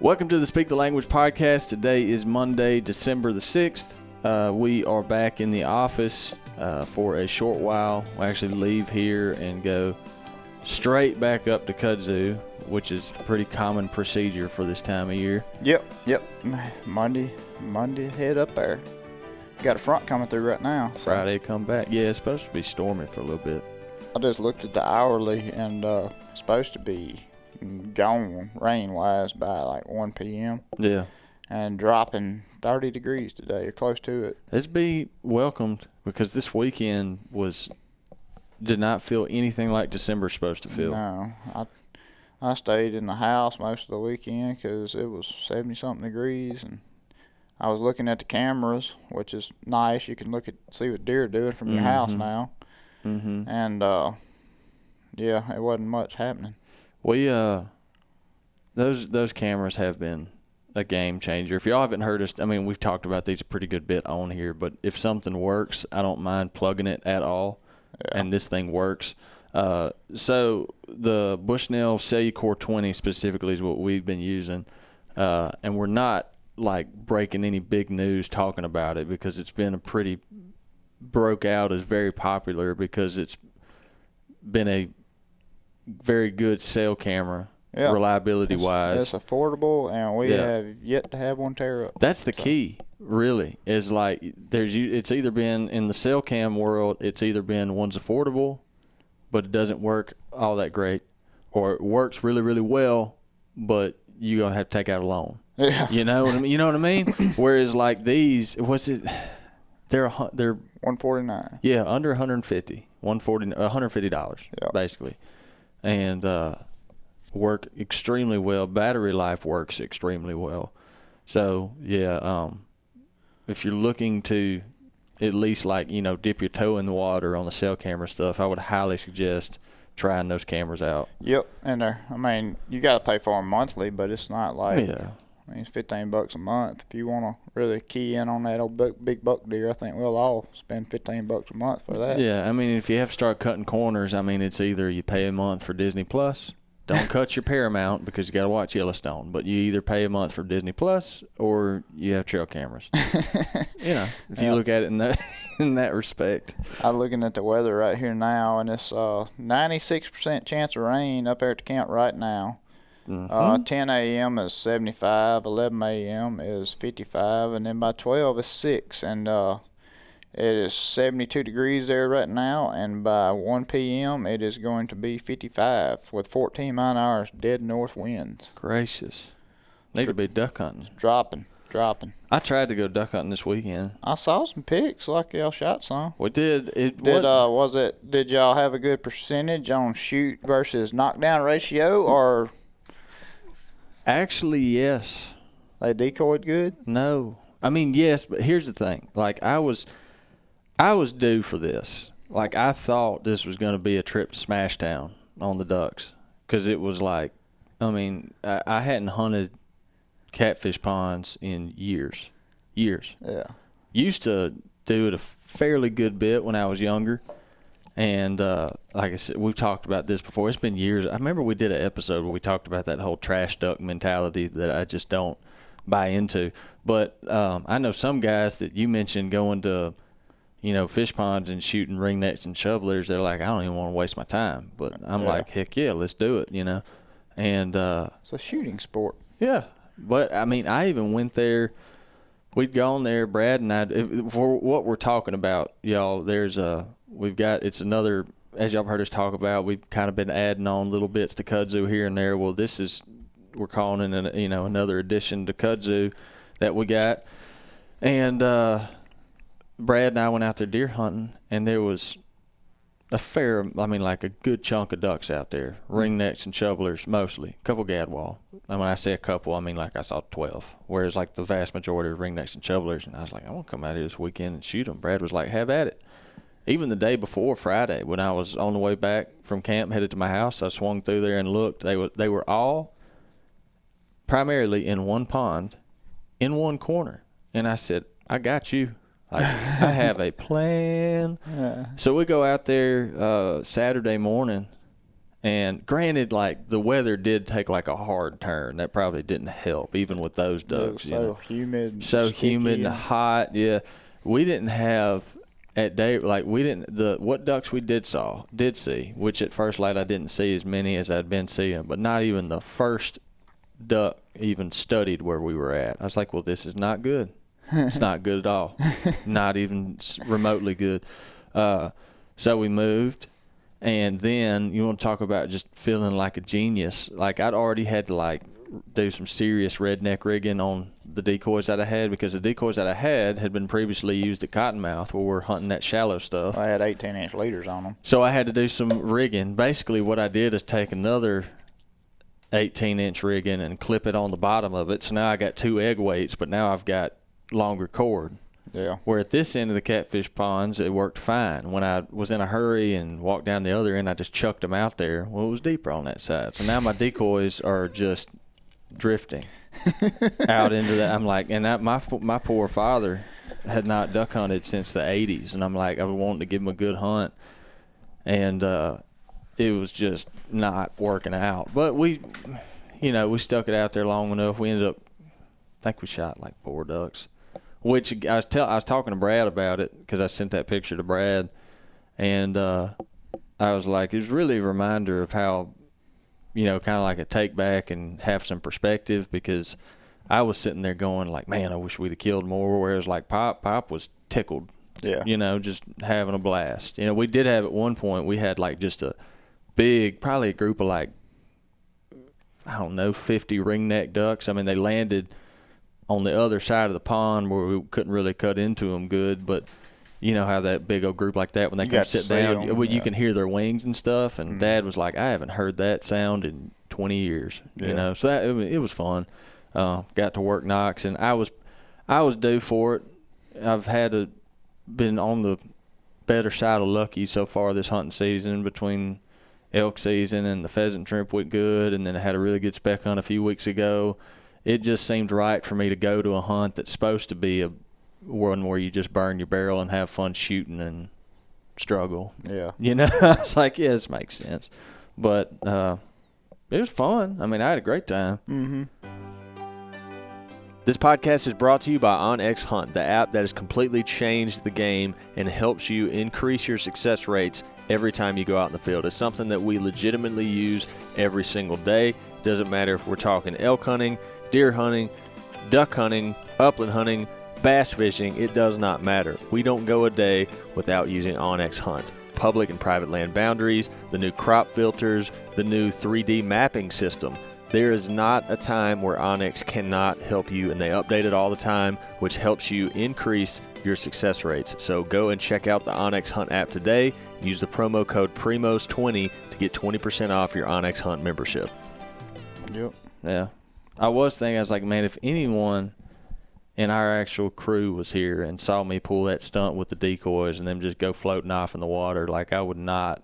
Welcome to the Speak the Language podcast. Today is Monday, December the 6th. Uh, we are back in the office uh, for a short while. We actually leave here and go straight back up to kudzu, which is a pretty common procedure for this time of year. Yep, yep. Monday, Monday, head up there. Got a front coming through right now. so Friday, come back. Yeah, it's supposed to be stormy for a little bit. I just looked at the hourly and uh, it's supposed to be gone rain wise by like 1 p.m. Yeah. and dropping 30 degrees today or close to it. Let's be welcomed because this weekend was did not feel anything like December's supposed to feel. No, I I stayed in the house most of the weekend because it was 70 something degrees and I was looking at the cameras, which is nice. You can look at see what deer are doing from your house Mhm. now, Mm-hmm. and uh, yeah, it wasn't much happening. We uh, those those cameras have been a game changer. If y'all haven't heard us, I mean, we've talked about these a pretty good bit on here. But if something works, I don't mind plugging it at all, Yeah. and this thing works. Uh, so the Bushnell Cellucor 20 specifically is what we've been using, uh, and we're not like breaking any big news talking about it because it's been a pretty broke out as very popular because it's been a very good cell camera Yeah. reliability It's, wise. it's affordable, and we Yeah. have yet to have one tear up. That's the So- key, really. Is like there's you. It's either been in the cell cam world. It's either been one's affordable, but it doesn't work all that great, or it works really really well, but you gonna have to take out a loan. Yeah, You know what I mean? You know what I mean? Whereas like these, what's it? They're a, they're 149. yeah under 150, 140, 150 dollars Yeah. basically, and uh, work extremely well. Battery life works extremely well. So yeah, um, if you're looking to at least like you know dip your toe in the water on the cell camera stuff, I would highly suggest trying those cameras out. Yep, and they're, I mean, you got to pay for them monthly, but it's not like yeah, I mean, it's 15 bucks a month. If you want to really key in on that old buck, big buck deer, I think we'll all spend 15 bucks a month for that. yeah. I mean, if you have to start cutting corners, I mean, it's either you pay a month for Disney Plus. Don't cut your Paramount because you got to watch Yellowstone. But you either pay a month for Disney Plus or you have trail cameras. you know, if you Yeah. look at it in that in that respect. I'm looking at the weather right here now, and it's uh 96% chance of rain up there at the camp right now. Uh, Mhm. 10 a.m. is 75, 11 a.m. is 55, and then by 12 is 6. And uh, it is 72 degrees there right now, and by 1 p.m. it is going to be 55 with 14 mile an hour dead north winds. Gracious. Need to be duck hunting. Dropping, dropping. I tried to go duck hunting this weekend. I saw some pics like y'all shot some. We did. It Did uh was it did y'all have a good percentage on shoot versus knockdown ratio or actually yes. they decoyed good? No. I mean, yes, but here's the thing. Like I was I was due for this. Like I thought this was going to be a trip to Smashtown on the ducks cuz it was like I mean, I, I hadn't hunted catfish ponds in years. Years. Yeah. Used to do it a fairly good bit when I was younger. And uh, like I said, we've talked about this before. It's been years. I remember we did an episode where we talked about that whole trash duck mentality that I just don't buy into. But um, I know some guys that you mentioned going to, you know, fish ponds and shooting ringnecks and shovelers. They're like, I don't even want to waste my time. But I'm Yeah. like, heck yeah, let's do it. You know, and uh, It's a shooting sport. yeah, but I mean, I even went there. We'd gone there, Brad and I. if- For what we're talking about, y'all, there's a we've got it's another as y'all heard us talk about. We've kind of been adding on little bits to kudzu here and there. Well, this is we're calling it an, you know another addition to kudzu that we got, and uh, Brad and I went out there deer hunting, and there was a fair, I mean, like a good chunk of ducks out there, ringnecks and shovelers mostly, a couple gadwall. And when I say a couple, I mean like I saw 12, whereas like the vast majority of ringnecks and shovelers. And I was like, I want to come out here this weekend and shoot them. Brad was like, have at it. Even the day before Friday, when I was on the way back from camp, headed to my house, I swung through there and looked. They were they were all primarily in one pond, in one corner, and I said, I got you. Like, I have a plan. Yeah. So we go out there uh, Saturday morning, And granted, like the weather did take like a hard turn. That probably didn't help, even with those ducks. so you know? humid. so humid and hot. Yeah, we didn't have at day like we didn't the what ducks we did saw did see, which at first light I didn't see as many as I'd been seeing, but not even the first duck even studied where we were at. I was like, well, this is not good. It's not good at all. not even remotely good. Uh, so we moved. And then you want to talk about just feeling like a genius. Like I'd already had to like do some serious redneck rigging on the decoys that I had because the decoys that I had had been previously used at Cottonmouth where we're hunting that shallow stuff. I had 18 inch leaders on them. So I had to do some rigging. Basically, what I did is take another 18 inch rigging and clip it on the bottom of it. So now I got two egg weights, but now I've got longer cord. Yeah. Where at this end of the catfish ponds, it worked fine. When I was in a hurry and walked down the other end, I just chucked them out there. Well, it was deeper on that side. So now my decoys are just drifting out into that. I'm like, and that, my my poor father had not duck hunted since the 80s, and I'm like, I wanted to give him a good hunt, and uh, it was just not working out. But we, you know, we stuck it out there long enough. We ended up, I think we shot like four ducks, which I was tell I was talking to Brad about it because I sent that picture to Brad, and uh, I was like, it was really a reminder of how, you know, kind of like a take back and have some perspective because I was sitting there going like, man, I wish we'd have killed more. Whereas like Pop, Pop was tickled Yeah. you know, just having a blast. You know, we did have at one point we had like just a big, probably a group of like I don't know, fifty ringneck ducks. I mean, they landed on the other side of the pond where we couldn't really cut into them good, but you know how that big old group like that when they You come sit down, down, 'em, well, you can hear their wings and stuff. And Mhm. Dad was like, "I haven't heard that sound in 20 years." Yeah. You know, so that it, it was fun. Uh, got to work Knox, and I was I was due for it. I've had a been on the better side of lucky so far this hunting season between elk season and the pheasant trip went good and then I had a really good spec hunt a few weeks ago. It just seemed right for me to go to a hunt that's supposed to be a one where you just burn your barrel and have fun shooting and struggle. Yeah. You know, I was like, yeah, this makes sense. But uh, it was fun. I mean, I had a great time. Mm-hmm. This podcast is brought to you by OnX Hunt, the app that has completely changed the game and helps you increase your success rates every time you go out in the field. It's something that we legitimately use every single day. Doesn't matter if we're talking elk hunting, deer hunting, duck hunting, upland hunting, bass fishing, it does not matter. We don't go a day without using OnX Hunt. Public and private land boundaries, the new crop filters, the new 3D mapping system. There is not a time where OnX cannot help you, and they update it all the time, which helps you increase your success rates. So go and check out the OnX Hunt app today. Use the promo code PRIMOS20 to get 20% off your OnX Hunt membership. Yep. Yeah. I was thinking, I was like, man, if anyone in our actual crew was here and saw me pull that stunt with the decoys and them just go floating off in the water, like I would not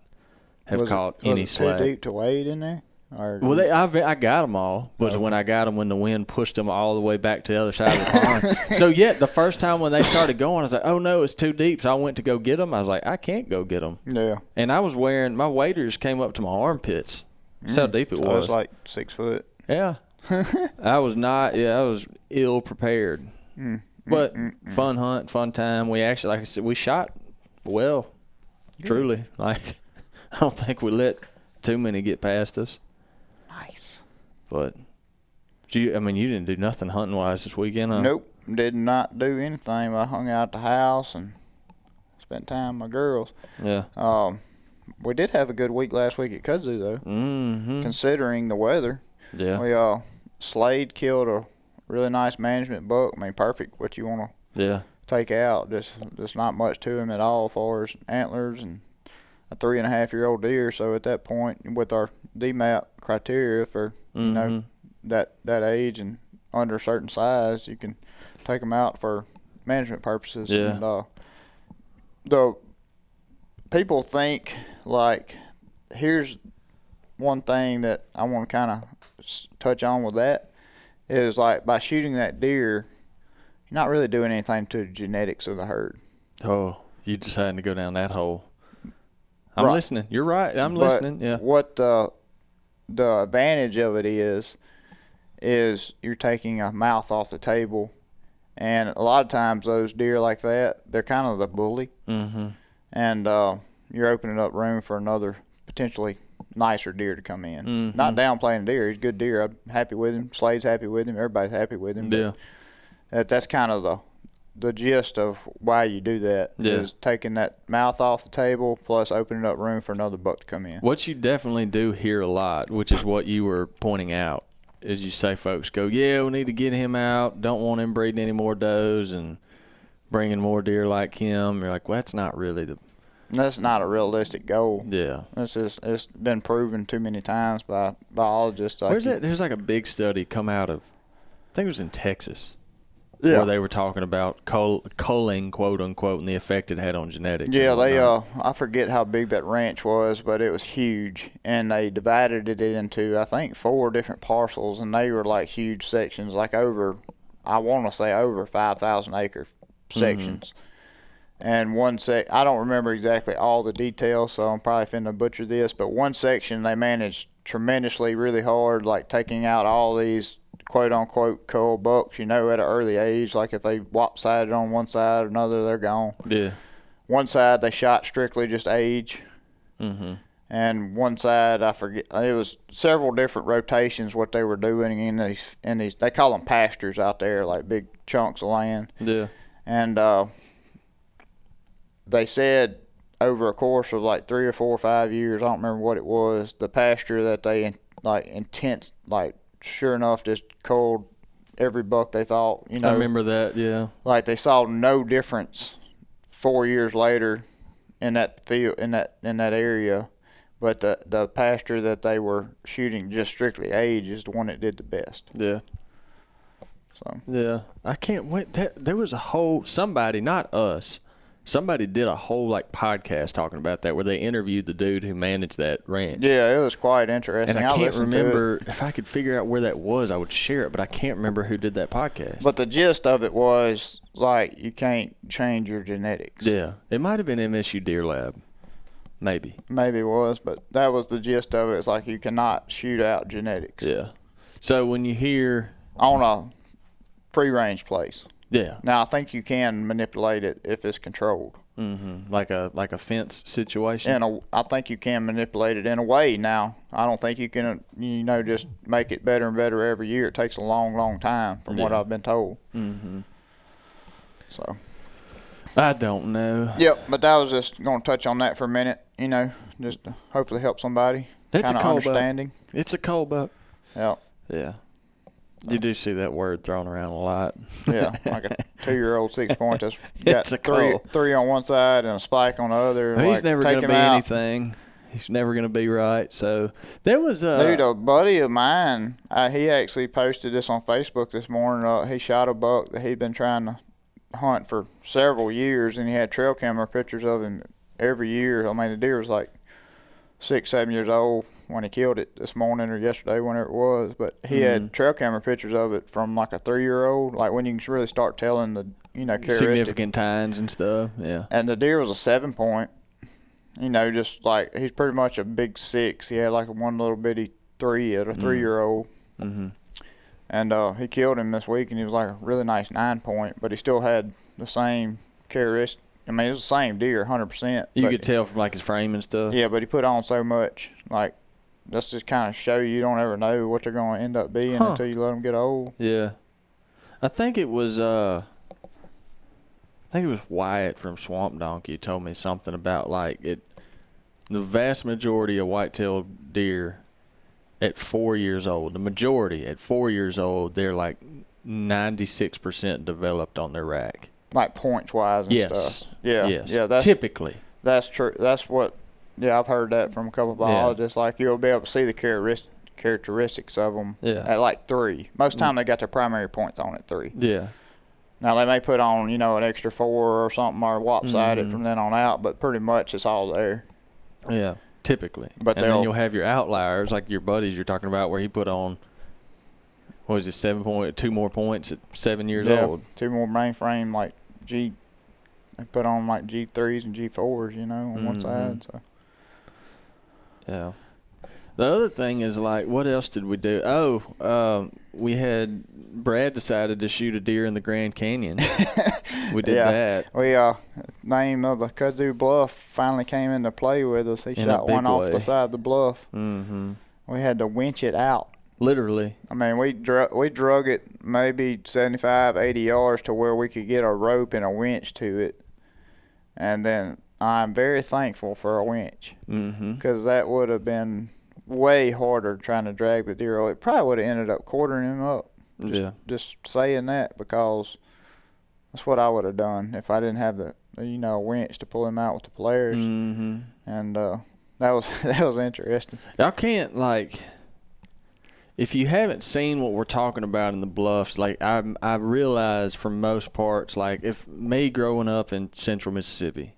have was caught it, was any it slack. too deep to wade in there? Or Well, they, I, I got them all. Was Okay. when I got them when the wind pushed them all the way back to the other side of the pond. so yet the first time when they started going, I was like, "Oh no, it's too deep." So I went to go get them. I was like, "I can't go get them." yeah. And I was wearing my waders came up to my armpits. That's how deep it Mm. So was. it's like six foot. yeah, I was not. Yeah, I was ill prepared. Mm. But mm, mm. fun hunt, fun time. We actually, like I said, we shot well. Truly, like I don't think we let too many get past us. Nice. But do you, I mean, you didn't do nothing hunting wise this weekend, huh? Nope. Did not do anything. I hung out at the house and spent time with my girls. Yeah. Um, we did have a good week last week at Kudzu though, Mm-hmm. considering the weather. Yeah. We uh Slade killed a really nice management buck. I mean, perfect. What you want to Yeah. take out? Just just not much to him at all, as far as antlers and a three and a half year old deer. So at that point, with our DMAP criteria for you know Mhm. that that age and under a certain size, you can take them out for management purposes. Yeah. And, uh, the people think like here's one thing that I want to kind of touch on with that is like by shooting that deer, you're not really doing anything to the genetics of the herd. Oh, you decided to go down that hole. I'm Right. listening. You're right. I'm But listening. Yeah. What uh, the advantage of it is is you're taking a mouth off the table, and a lot of times those deer like that they're kind of the bully, Mm-hmm. and uh, you're opening up room for another potentially nicer deer to come in. Mhm. Not downplaying deer, he's a good deer. I'm happy with him. Slade's happy with him. Everybody's happy with him. Yeah. that, that's kind of the the gist of why you do that is Yeah. taking that mouth off the table plus opening up room for another buck to come in. What you definitely do hear a lot, which is what you were pointing out, is you say folks go, yeah, we need to get him out. Don't want him breeding any more does and bringing more deer like him. You're like, well, that's not really the that's not a realistic goal. yeah. It's just it's been proven too many times by biologists. Like Where's that? There's like a big study come out of, I think it was in Texas, Yeah. where they were talking about col- culling, quote unquote, and the effect it had on genetics. Yeah, they uh. I forget how big that ranch was, but it was huge, and they divided it into I think four different parcels, and they were like huge sections, like over, I want to say over five thousand acre sections. And one sec, I don't remember exactly all the details, so I'm probably finna butcher this, but one section they managed tremendously, really hard, like taking out all these quote unquote cull bucks, you know, at an early age. Like if they lopsided on one side or another, they're gone yeah. one side they shot strictly just age, Mm-hmm. and one side I forget. It was several different rotations what they were doing in these in these. They call them pastures out there, like big chunks of land, Yeah. and uh, they said over a course of like three or four or five years, I don't remember what it was, the pasture that they like intense like sure enough just culled every buck they thought you know I remember that. Yeah. like they saw no difference four years later in that field in that in that area but the the pasture that they were shooting just strictly age is the one that did the best Yeah. so Yeah, I can't wait. That there was a whole somebody, not us. Somebody did a whole like podcast talking about that, where they interviewed the dude who managed that ranch. yeah it was quite interesting and I can't to it. remember if I could figure out where that was. I would share it, but I can't remember who did that podcast. but the gist of it was like you can't change your genetics yeah, it might have been MSU Deer Lab, maybe. maybe it was but that was the gist of it it's like you cannot shoot out genetics Yeah. So when you hear, on a free range place yeah, now i think you can manipulate it if it's controlled Mm-hmm. like a like a fence situation. And I think you can manipulate it in a way. Now, I don't think you can, you know, just make it better and better every year. It takes a long, long time, from what I've been told. Mm-hmm. So, I don't know. yep. But that was just going to touch on that for a minute. You know, just to hopefully help somebody. That's a cold buck. understanding. It's a cold buck. Yep. Yeah. You do see that word thrown around a lot. Yeah, like a two-year-old six point that's got It's a three, call. three on one side and a spike on the other. He's like, never take going to him be out. anything. He's never going to be right. So there was a Dude, a buddy of mine, uh, he actually posted this on Facebook this morning. Uh, he shot a buck that he'd been trying to hunt for several years, and he had trail camera pictures of him every year. I mean, the deer was like six, seven years old when he killed it this morning or yesterday, whenever it was. But he Mhm. had trail camera pictures of it from like a three-year-old, like when you can really start telling the you know significant tines and stuff. Yeah. And the deer was a seven point. You know, just like he's pretty much a big six. He had like a one little bitty three at a Mm. three year old. hmm And uh, he killed him this week, and he was like a really nice nine point, but he still had the same characteristic. I mean, it was the same deer, hundred percent. You could tell from like his frame and stuff. Yeah, but he put on so much. Like, that's just kind of show you don't ever know what they're going to end up being Huh. until you let them get old. Yeah. I think it was uh I think it was Wyatt from Swamp Donkey told me something about like it the vast majority of white-tailed deer at 4 years old, the majority at 4 years old, they're like 96% developed on their rack. Like points wise and Yes. stuff. Yeah, yes. yeah, that's typically. That's true. That's what. Yeah, I've heard that from a couple of Yeah. biologists. Like you'll be able to see the characteris- characteristics of them Yeah. at like three. Most time they got their primary points on at three. Yeah. Now they may put on you know an extra four or something or lopsided Mhm. from then on out, but pretty much it's all there. Yeah, typically. But and then you'll have your outliers, like your buddies you're talking about, where he put on, what was it, seven point, two more points at seven years yeah, old. two more mainframe like G. They put on like G threes and G fours, you know, on one Mhm. side. So Yeah. The other thing is like, what else did we do? Oh, um, we had Brad decided to shoot a deer in the Grand Canyon. we did Yeah. that. We uh, name of the Kudzu Bluff finally came into play with us. He In shot one big off the side of the bluff. Mm-hmm. We had to winch it out. Literally. I mean, we dr- we drug it maybe 75, 80 yards to where we could get a rope and a winch to it. And then I'm very thankful for a winch Mm-hmm. because that would have been way harder trying to drag the deer. It probably would have ended up quartering him up. Just, Yeah. Just saying that because that's what I would have done if I didn't have the you know winch to pull him out with the players. Mm-hmm. And uh, that was that was interesting. Y'all can't like if you haven't seen what we're talking about in the bluffs, like I I realize for most parts, like if me growing up in central Mississippi,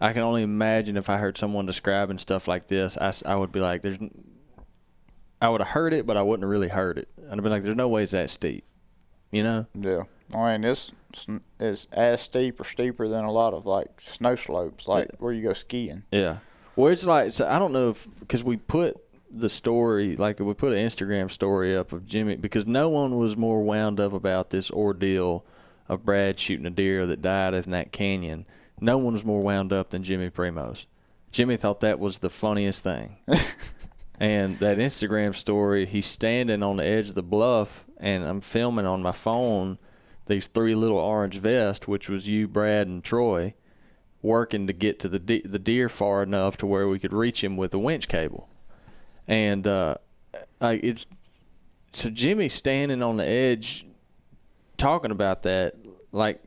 I can only imagine if I heard someone describing stuff like this, I would be like, there's, I would have heard it, but I wouldn't have really heard it. I'd be like, there's no way it's that steep, you know? Yeah. I mean, this is as steep or steeper than a lot of like snow slopes, like where you go skiing. Yeah. Well, it's like so I don't know if because we put the story like we put an Instagram story up of Jimmy because no one was more wound up about this ordeal of Brad shooting a deer that died in that canyon. No one was more wound up than Jimmy Primos. Jimmy thought that was the funniest thing. and that Instagram story, he's standing on the edge of the bluff, and I'm filming on my phone these three little orange vests, which was you, Brad, and Troy working to get to the de- the deer far enough to where we could reach him with a winch cable. And uh, like it's so Jimmy standing on the edge talking about that like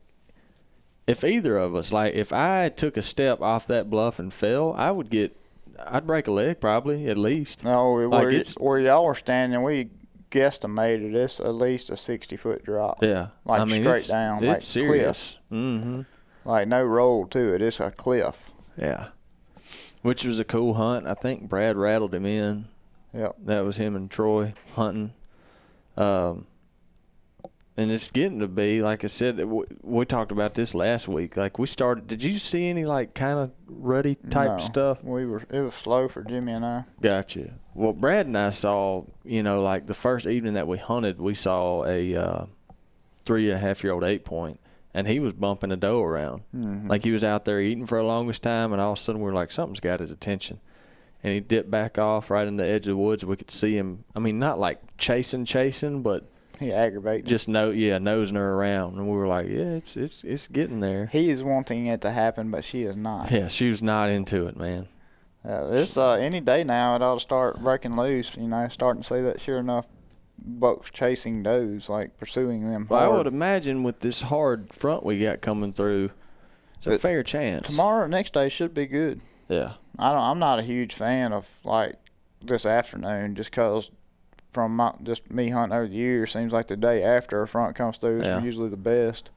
if either of us like if I took a step off that bluff and fell, I would get I'd break a leg probably at least. No, where, Like, y- it's- where y'all were standing, we guesstimated it's at least a sixty foot drop. Yeah. Like I mean, straight it's, down, It's like serious. Mhm. Like no roll to it. It's a cliff. Yeah. Which was a cool hunt. I think Brad rattled him in. Yep. That was him and Troy hunting. Um, and it's getting to be like I said. We, we talked about this last week. Like we started. Did you see any like kind of ruddy type No, stuff? We were. It was slow for Jimmy and I. Gotcha. Well, Brad and I saw. You know, like the first evening that we hunted, we saw a uh, three and a half year old eight point, and he was bumping a doe around. Mhm. Like he was out there eating for the longest time, and all of a sudden we were like, something's got his attention. And he dipped back off right in the edge of the woods. We could see him. I mean, not like chasing, chasing, but he aggravated. just no, yeah, nosing her around. And we were like, yeah, it's it's it's getting there. he is wanting it to happen, but she is not. Yeah, she was not into it, man. Uh, it's uh, any day now. It ought to start breaking loose. You know, starting to see that sure enough, bucks chasing does, like pursuing them. Well, I would imagine with this hard front we got coming through, it's a fair chance. Tomorrow, next day should be good. Yeah. I don't. I'm not a huge fan of like this afternoon, just 'cause from my, just me hunting over the years, seems like the day after a front comes through is Yeah. usually the best.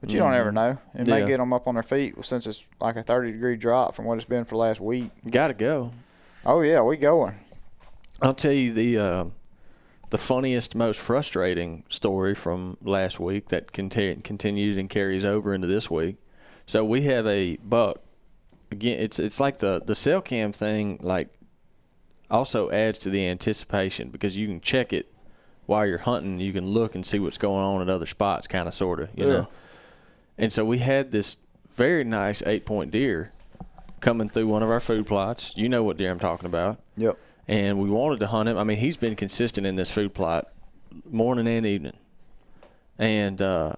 But you don't ever Mhm. know. It may get them up on their feet since it's like a 30 degree drop from what it's been for the last week. Got to go. Oh yeah, we going. I'll tell you the uh, the funniest, most frustrating story from last week that conti- continues and carries over into this week. So we have a buck. Again, it's it's like the the cell cam thing. Like also adds to the anticipation because you can check it while you're hunting. You can look and see what's going on at other spots, kind of, sort of, you Yeah. know. And so we had this very nice eight point deer coming through one of our food plots. You know what deer I'm talking about Yep. and we wanted to hunt him. I mean, he's been consistent in this food plot, morning and evening, and uh,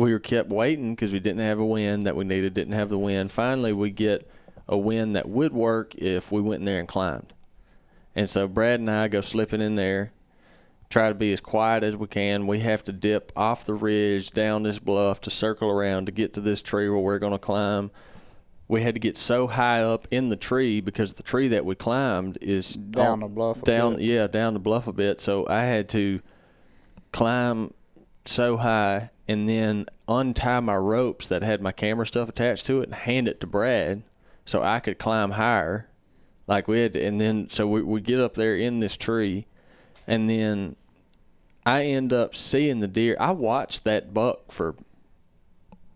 we were kept waiting because we didn't have a wind that we needed. Didn't have the wind. Finally, we get a wind that would work if we went in there and climbed. And so Brad and I go slipping in there, try to be as quiet as we can. We have to dip off the ridge down this bluff to circle around to get to this tree where we're going to climb we had to get so high up in the tree because the tree that we climbed is Down on- the bluff a down bit. yeah down the bluff a bit so i had to climb so high and then untie my ropes that had my camera stuff attached to it and hand it to brad so i could climb higher like we had to, and then so we, we get up there in this tree and then i end up seeing the deer i watched that buck for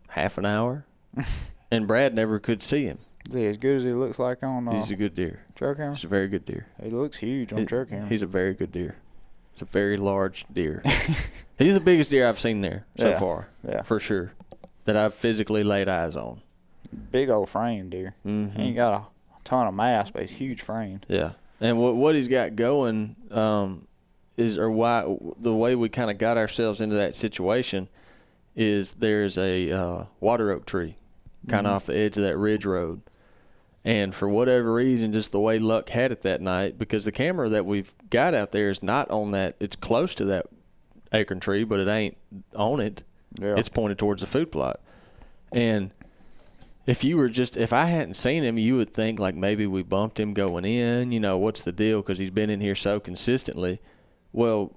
half an hour and Brad never could see him. Is he as good as he looks like on uh, He's a good deer. trail camera? He's a very good deer. He looks huge on It- trail camera. He's a very good deer. He's a very large deer. He's the biggest deer I've seen there so Yeah. far, yeah, for sure, that I've physically laid eyes on. big old frame deer. Mm-hmm. He ain't got a ton of mass, but he's huge framed. Yeah, and what what he's got going um, is, or why the way we kind of got ourselves into that situation is there's a uh, water oak tree, kind of Mhm. off the edge of that ridge road, and for whatever reason, just the way luck had it that night, because the camera that we've got out there is not on that. It's close to that acorn tree, but it ain't on it. Yeah. It's pointed towards the food plot. And if you were just, if I hadn't seen him, you would think like maybe we bumped him going in. You know, what's the deal? Because he's been in here so consistently. Well,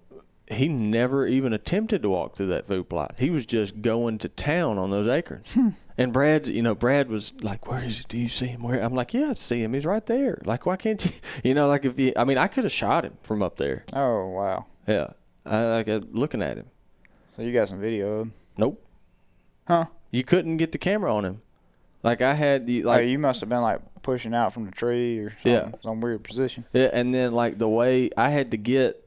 he never even attempted to walk through that food plot. He was just going to town on those acorns. and Brad, you know, Brad was like, "Where is he? Do you see him? Where?" I'm like, "Yeah, I see him. He's right there. Like, why can't you? You know, like if you, I mean, I could have shot him from up there. oh wow. Yeah, I like uh, looking at him. So you got some video of him? Nope. Huh? You couldn't get the camera on him. Like I had the Like like you must have been like pushing out from the tree or something, Yeah. some weird position. yeah, and then like the way I had to get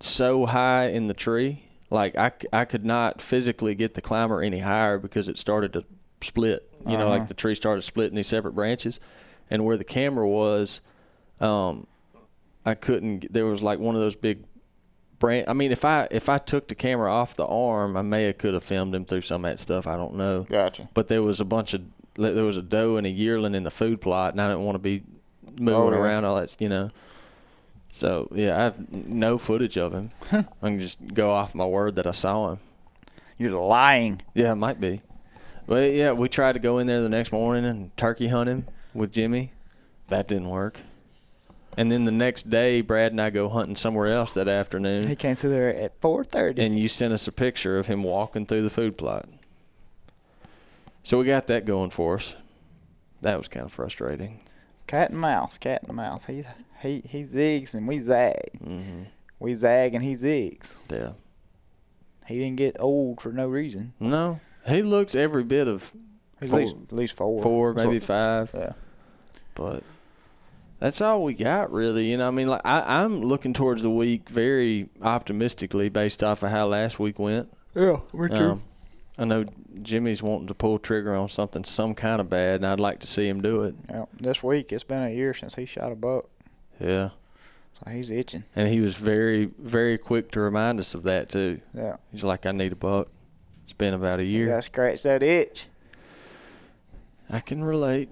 so high in the tree, like I, I could not physically get the climber any higher because it started to split. You know, Uh-huh. like the tree started splitting these separate branches, and where the camera was, um, I couldn't. There was like one of those big branch. I mean, if I if I took the camera off the arm, I may have could have filmed him through some of that stuff. I don't know. Gotcha. but there was a bunch of there was a doe and a yearling in the food plot, and I didn't want to be moving Oh, yeah. around all that, you know. So yeah, I have no footage of him. I can just go off my word that I saw him. You're lying. Yeah, it might be. But yeah, we tried to go in there the next morning and turkey hunt him with Jimmy. That didn't work. And then the next day, Brad and I go hunting somewhere else that afternoon. He came through there at 4:30. and you sent us a picture of him walking through the food plot. So we got that going for us. That was kind of frustrating. Cat and mouse, cat and mouse. He he he zigs and we zag. hmm We zag and he zigs. Yeah. He didn't get old for no reason. No, he looks every bit of At Four. least at least four. four, maybe what- five, Yeah. but that's all we got really. You know, I mean, like I, I'm looking towards the week very optimistically based off of how last week went. Yeah, me Um, I know Jimmy's wanting to pull trigger on something some kind of bad, and I'd like to see him do it. yeah. This week it's been a year since he shot a buck, Yeah. so he's itching. And he was very, very quick to remind us of that too. Yeah. He's like, I need a buck. It's been about a You year. gotta scratch that itch. I can relate.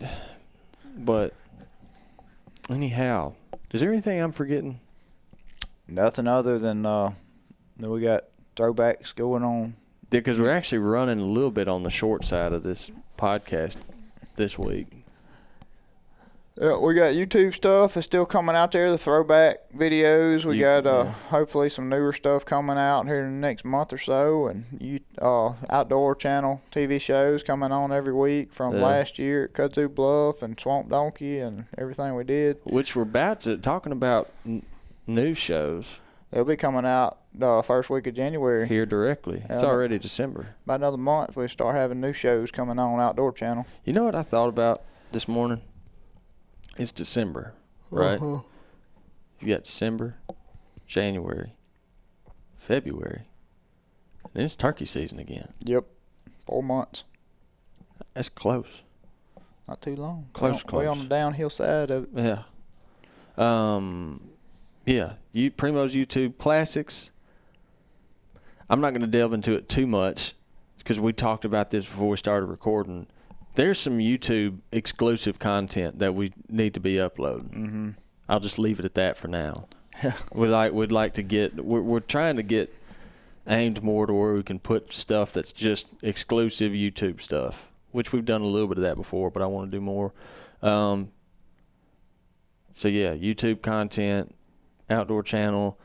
But anyhow, is there anything I'm forgetting? Nothing other than uh, that we got throwbacks going on. Because we're actually running a little bit on the short side of this podcast this week. Yeah, we got YouTube stuff that's still coming out there. The throwback videos. We You- got uh, yeah. hopefully some newer stuff coming out here in the next month or so, and you uh, outdoor channel TV shows coming on every week from Yeah. last year at Kudzu Bluff and Swamp Donkey and everything we did. Which we're about to talking about n- news shows They'll be coming out uh, first week of January. here directly. It's Yeah. already December. By another month, we start having new shows coming on outdoor channel. You know what I thought about this morning? It's December, right? Uh-huh. You got December, January, February. And it's turkey season again. Yep, four months. That's close. Not too long. Close, Way on- Way on the downhill side of it. Yeah. Um, yeah. You Primos YouTube classics. I'm not going to delve into it too much because we talked about this before we started recording. There's some YouTube exclusive content that we need to be uploading. Mm-hmm. I'll just leave it at that for now. We'd like we'd like to get we're we're trying to get aimed more to where we can put stuff that's just exclusive YouTube stuff, which we've done a little bit of that before, but I want to do more. Um, so yeah, YouTube content, outdoor channel.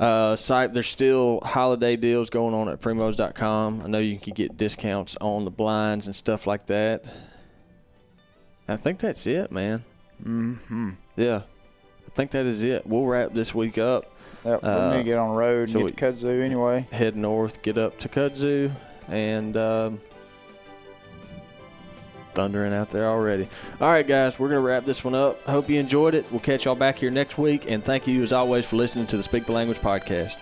Uh, site there's still holiday deals going on at primos.com. I know you can get discounts on the blinds and stuff like that. I think that's it, man. Mm-hmm. Yeah. I think that is it. We'll wrap this week up. Yep, we Uh, need to get on the road so and get to Kudzu anyway. Head north, get up to Kudzu, and um, thundering out there already. All right, guys, we're going to wrap this one up. Hope you enjoyed it. We'll catch y'all back here next week. And thank you, as always, for listening to the Speak the Language podcast.